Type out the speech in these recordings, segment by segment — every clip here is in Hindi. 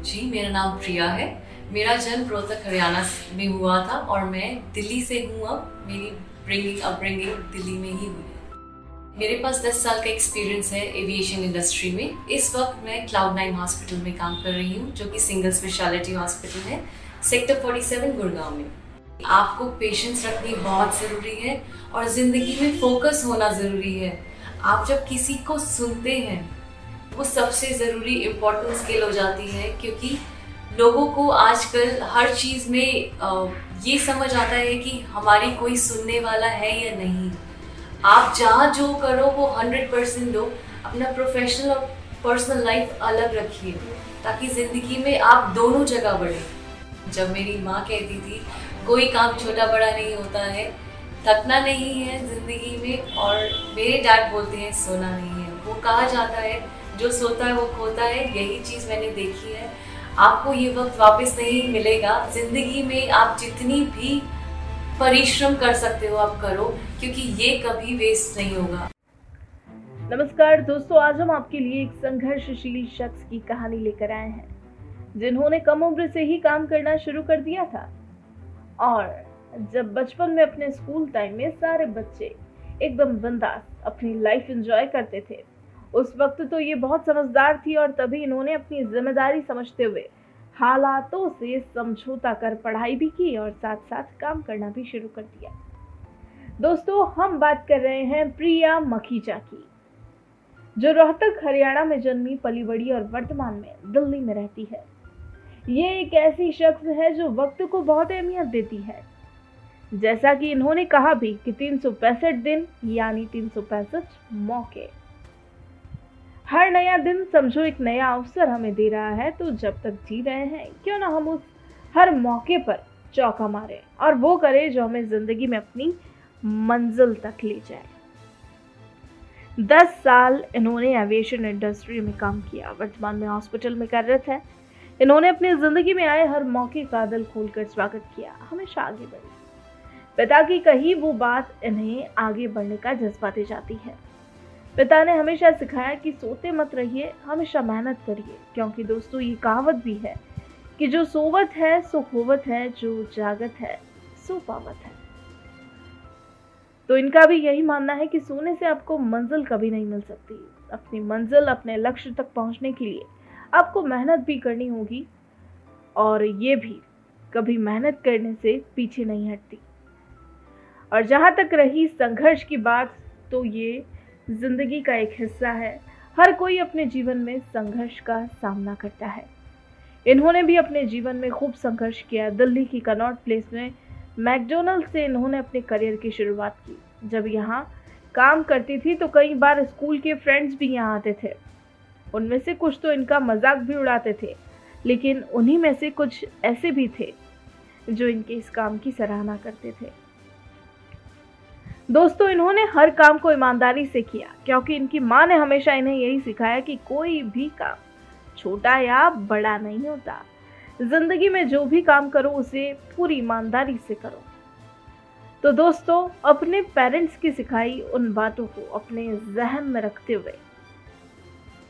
जी, मेरा नाम प्रिया है। मेरा जन्म रोहतक, हरियाणा में हुआ था और मैं दिल्ली से हूँ अब। मेरी ब्रिंगिंग अपब्रिंगिंग दिल्ली में ही हुई है। मेरे पास 10 साल का एक्सपीरियंस है एविएशन इंडस्ट्री में। इस वक्त मैं क्लाउड नाइन हॉस्पिटल में काम कर रही हूँ, जो कि सिंगल स्पेशलिटी हॉस्पिटल है सेक्टर 47 गुड़गांव में। आपको पेशेंस रखनी बहुत ज़रूरी है और ज़िंदगी में फोकस होना ज़रूरी है। आप जब किसी को सुनते हैं वो सबसे ज़रूरी इम्पोर्टेंट स्किल हो जाती है, क्योंकि लोगों को आजकल हर चीज़ में ये समझ आता है कि हमारी कोई सुनने वाला है या नहीं। आप जहाँ जो करो, वो हंड्रेड परसेंट दो अपना प्रोफेशनल और पर्सनल लाइफ अलग रखिए, ताकि ज़िंदगी में आप दोनों जगह बढ़े। जब मेरी माँ कहती थी, कोई काम छोटा बड़ा नहीं होता है, थकना नहीं है ज़िंदगी में, और मेरे डैड बोलते हैं, सोना नहीं है। वो कहा जाता है जो सोता है, वो खोता है, यही चीज़ मैंने देखी है। आपको ये वक्त वापस नहीं मिलेगा। ज़िंदगी में आप जितनी भी परिश्रम कर सकते हो, आप करो, क्योंकि ये कभी वेस्ट नहीं होगा। नमस्कार दोस्तों, आज हम आपके लिए एक संघर्षशीली शख्स की कहानी लेकर आए हैं, जिन्होंने कम उम्र से ही काम करना शुरू कर दिया था। और जब बचपन में अपने स्कूल टाइम में सारे बच्चे एकदम बिंदास अपनी लाइफ एंजॉय करते थे उस वक्त तो ये बहुत समझदार थी और तभी इन्होंने अपनी ज़िम्मेदारी समझते हुए हालातों से समझौता कर पढ़ाई भी की और साथ साथ काम करना भी शुरू कर दिया। दोस्तों, हम बात कर रहे हैं प्रिया मखीजा की, जो रोहतक, हरियाणा में जन्मी पली बड़ी और वर्तमान में दिल्ली में रहती है। ये एक ऐसी शख्स है जो वक्त को बहुत अहमियत देती है। जैसा कि इन्होंने कहा भी कि तीन सौ पैंसठ दिन, यानी तीन सौ पैंसठ मौके। हर नया दिन समझो एक नया अवसर हमें दे रहा है तो जब तक जी रहे हैं, क्यों ना हम उस हर मौके पर चौका मारे और वो करे जो हमें ज़िंदगी में अपनी मंजिल तक ले जाए। दस साल इन्होंने एविएशन इंडस्ट्री में काम किया, वर्तमान में हॉस्पिटल में कार्यरत है। इन्होंने अपनी ज़िंदगी में आए हर मौके का दिल खोलकर स्वागत किया, हमेशा आगे बढ़े। पिता की कही वो बात इन्हें आगे बढ़ने का जज्बा दे जाती है। पिता ने हमेशा सिखाया कि सोते मत रहिए, हमेशा मेहनत करिए, क्योंकि दोस्तों, ये कहावत भी है कि जो सोवत है, सो होवत है, जो जागत है, सो पावत है। तो इनका भी यही मानना है कि सोने से आपको मंजिल कभी नहीं मिल सकती। अपनी मंजिल, अपने लक्ष्य तक पहुँचने के लिए आपको मेहनत भी करनी होगी और ये भी कभी मेहनत करने से पीछे नहीं हटती। और जहाँ तक रही संघर्ष की बात तो ये ज़िंदगी का एक हिस्सा है। हर कोई अपने जीवन में संघर्ष का सामना करता है। इन्होंने भी अपने जीवन में खूब संघर्ष किया। दिल्ली की कनॉट प्लेस में मैकडोनल्ड से इन्होंने अपने करियर की शुरुआत की। जब यहाँ काम करती थी तो कई बार स्कूल के फ्रेंड्स भी यहाँ आते थे। उनमें से कुछ तो इनका मज़ाक भी उड़ाते थे, लेकिन उन्हीं में से कुछ ऐसे भी थे, जो इनके इस काम की सराहना करते थे। दोस्तों, इन्होंने हर काम को ईमानदारी से किया, क्योंकि इनकी माँ ने हमेशा इन्हें यही सिखाया कि कोई भी काम, छोटा या बड़ा नहीं होता, ज़िंदगी में जो भी काम करो, उसे पूरी ईमानदारी से करो। तो दोस्तों, अपने पेरेंट्स की सिखाई उन बातों को अपने जहन में रखते हुए।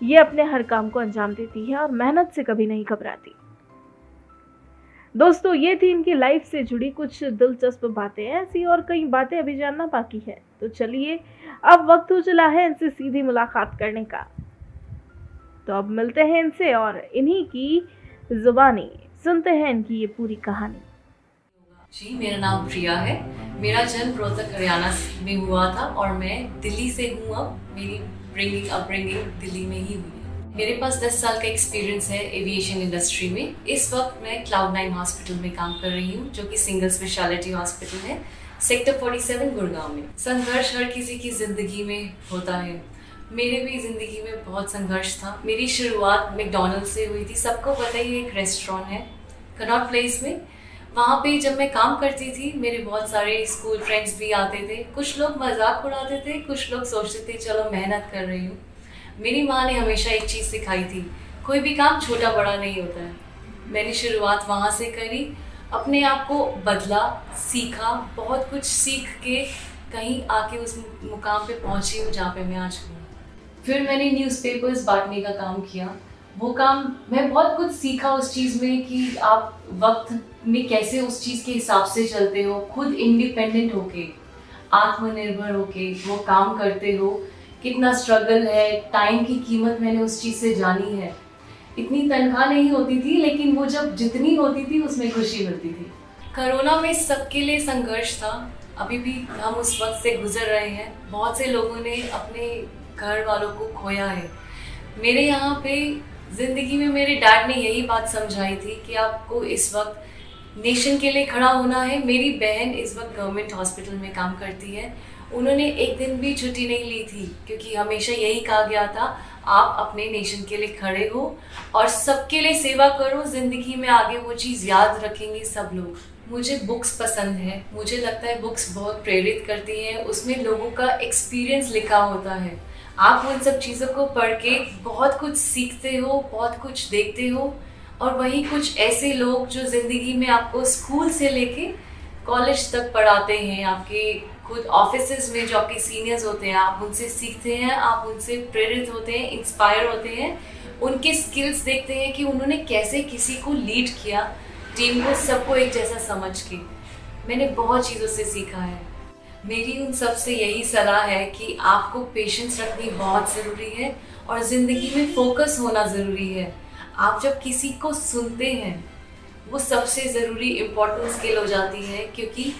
ये अपने हर काम को अंजाम देती है और मेहनत से कभी नहीं घबराती। दोस्तों, ये थी इनकी लाइफ से जुड़ी कुछ दिलचस्प बातें। ऐसी और कई बातें अभी जानना बाकी है। तो चलिए, अब वक्त हो चला है इनसे सीधी मुलाकात करने का। तो अब मिलते हैं इनसे और इन्हीं की जुबानी। सुनते हैं इनकी ये पूरी कहानी। जी, मेरा नाम प्रिया है। मेरा जन्म रोहतक, हरियाणा में हुआ था और मैं दिल्ली से हूँ अब। मेरी ब्रिंगिंग अपब्रिंगिंग दिल्ली में ही हुई मेरे पास 10 साल का एक्सपीरियंस है एविएशन इंडस्ट्री में। इस वक्त मैं क्लाउड नाइन हॉस्पिटल में काम कर रही हूँ, जो कि सिंगल स्पेशलिटी हॉस्पिटल है सेक्टर 47 गुड़गांव में। संघर्ष हर किसी की ज़िंदगी में होता है। मेरे भी ज़िंदगी में बहुत संघर्ष था। मेरी शुरुआत मैकडोनल्ड से हुई थी। सबको पता ही एक रेस्टोरेंट है कनॉट प्लेस में। वहाँ पे जब मैं काम करती थी, मेरे बहुत सारे स्कूल फ्रेंड्स भी आते थे। कुछ लोग मज़ाक उड़ाते थे, कुछ लोग सोचते थे, चलो मेहनत कर रही हूँ। मेरी माँ ने हमेशा एक चीज़ सिखाई थी, कोई भी काम छोटा बड़ा नहीं होता है। मैंने शुरुआत वहाँ से करी, अपने आप को बदला, सीखा, बहुत कुछ सीख के कहीं आके उस मुकाम पे पहुँची हूँ जहाँ पे मैं आज हूँ। फिर मैंने न्यूज़पेपर्स बांटने का काम किया। वो काम मैं बहुत कुछ सीखा उस चीज़ में कि आप वक्त में कैसे उस चीज़ के हिसाब से चलते हो, खुद इंडिपेंडेंट होके, आत्मनिर्भर होके वो काम करते हो। कितना स्ट्रगल है टाइम की कीमत मैंने उस चीज़ से जानी है। इतनी तनख्वाह नहीं होती थी, लेकिन वो जब जितनी होती थी, उसमें खुशी मिलती थी। कोरोना में सबके लिए संघर्ष था। अभी भी हम उस वक्त से गुजर रहे हैं। बहुत से लोगों ने अपने घर वालों को खोया है। मेरे यहाँ पे ज़िंदगी में मेरे डैड ने यही बात समझाई थी कि आपको इस वक्त नेशन के लिए खड़ा होना है। मेरी बहन इस वक्त गवर्नमेंट हॉस्पिटल में काम करती है। उन्होंने एक दिन भी छुट्टी नहीं ली थी, क्योंकि हमेशा यही कहा गया था, आप अपने नेशन के लिए खड़े हो और सबके लिए सेवा करो, ज़िंदगी में आगे वो चीज़ याद रखेंगे सब लोग। मुझे बुक्स पसंद है, मुझे लगता है बुक्स बहुत प्रेरित करती हैं, उसमें लोगों का एक्सपीरियंस लिखा होता है। आप उन सब चीज़ों को पढ़ के बहुत कुछ सीखते हो, बहुत कुछ देखते हो, और वही कुछ ऐसे लोग जो ज़िंदगी में आपको स्कूल से लेके कॉलेज तक पढ़ाते हैं, आपके खुद ऑफ़िस में जो आपके सीनियर्स होते हैं, आप उनसे सीखते हैं, आप उनसे प्रेरित होते हैं इंस्पायर होते हैं, उनके स्किल्स देखते हैं कि उन्होंने कैसे किसी को लीड किया टीम को सबको एक जैसा समझ के। मैंने बहुत चीज़ों से सीखा है। मेरी उन सबसे यही सलाह है कि आपको पेशेंस रखनी बहुत ज़रूरी है और ज़िंदगी में फोकस होना ज़रूरी है। आप जब किसी को सुनते हैं, वो सबसे ज़रूरी इम्पोर्टेंट स्किल हो जाती है क्योंकि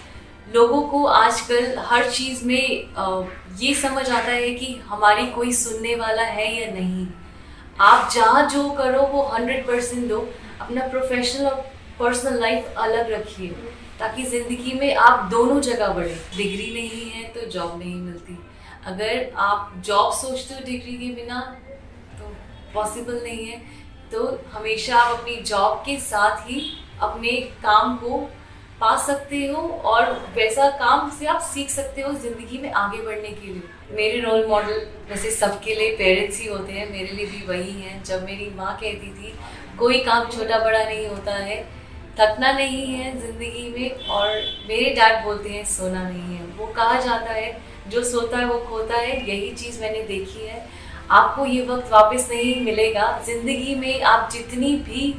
लोगों को आजकल हर चीज़ में ये समझ आता है कि हमारी कोई सुनने वाला है या नहीं। आप जहाँ जो करो, वो हंड्रेड परसेंट दो अपना प्रोफेशनल और पर्सनल लाइफ अलग रखिए, ताकि ज़िंदगी में आप दोनों जगह बढ़े। डिग्री नहीं है तो जॉब नहीं मिलती। अगर आप जॉब सोचते हो डिग्री के बिना तो पॉसिबल नहीं है। तो हमेशा आप अपनी जॉब के साथ ही अपने काम को पा सकते हो और वैसा काम से आप सीख सकते हो ज़िंदगी में आगे बढ़ने के लिए। मेरे रोल मॉडल वैसे सबके लिए पेरेंट्स ही होते हैं, मेरे लिए भी वही हैं। जब मेरी माँ कहती थी, कोई काम छोटा बड़ा नहीं होता है, थकना नहीं है ज़िंदगी में। और मेरे डैड बोलते हैं, सोना नहीं है। वो कहा जाता है, जो सोता है वो खोता है। यही चीज़ मैंने देखी है। आपको ये वक्त वापस नहीं मिलेगा। ज़िंदगी में आप जितनी भी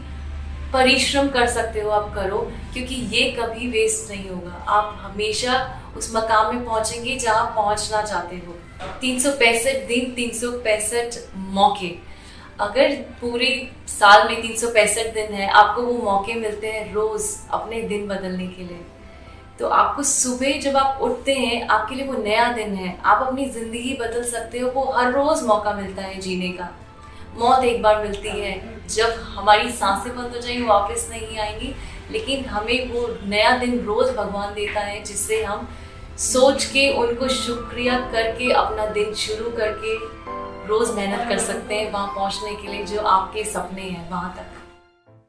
परिश्रम कर सकते हो आप करो, क्योंकि ये कभी वेस्ट नहीं होगा। आप हमेशा उस मकाम में पहुँचेंगे जहाँ पहुँचना चाहते हो। तीन सौ पैंसठ दिन, तीन सौ पैंसठ मौके। अगर पूरे साल में तीन सौ पैंसठ दिन है, आपको वो मौके मिलते हैं रोज अपने दिन बदलने के लिए। तो आपको सुबह जब आप उठते हैं, आपके लिए वो नया दिन है। आप अपनी ज़िंदगी बदल सकते हो, वो हर रोज मौका मिलता है जीने का। मौत एक बार मिलती है। जब हमारी साँसें बंद हो जाएँगी, वापस नहीं आएँगी, लेकिन हमें वो नया दिन रोज भगवान देता है, जिससे हम सोच के, उनको शुक्रिया करके, अपना दिन शुरू करके रोज मेहनत कर सकते हैं, वहाँ पहुँचने के लिए जो आपके सपने हैं, वहाँ तक।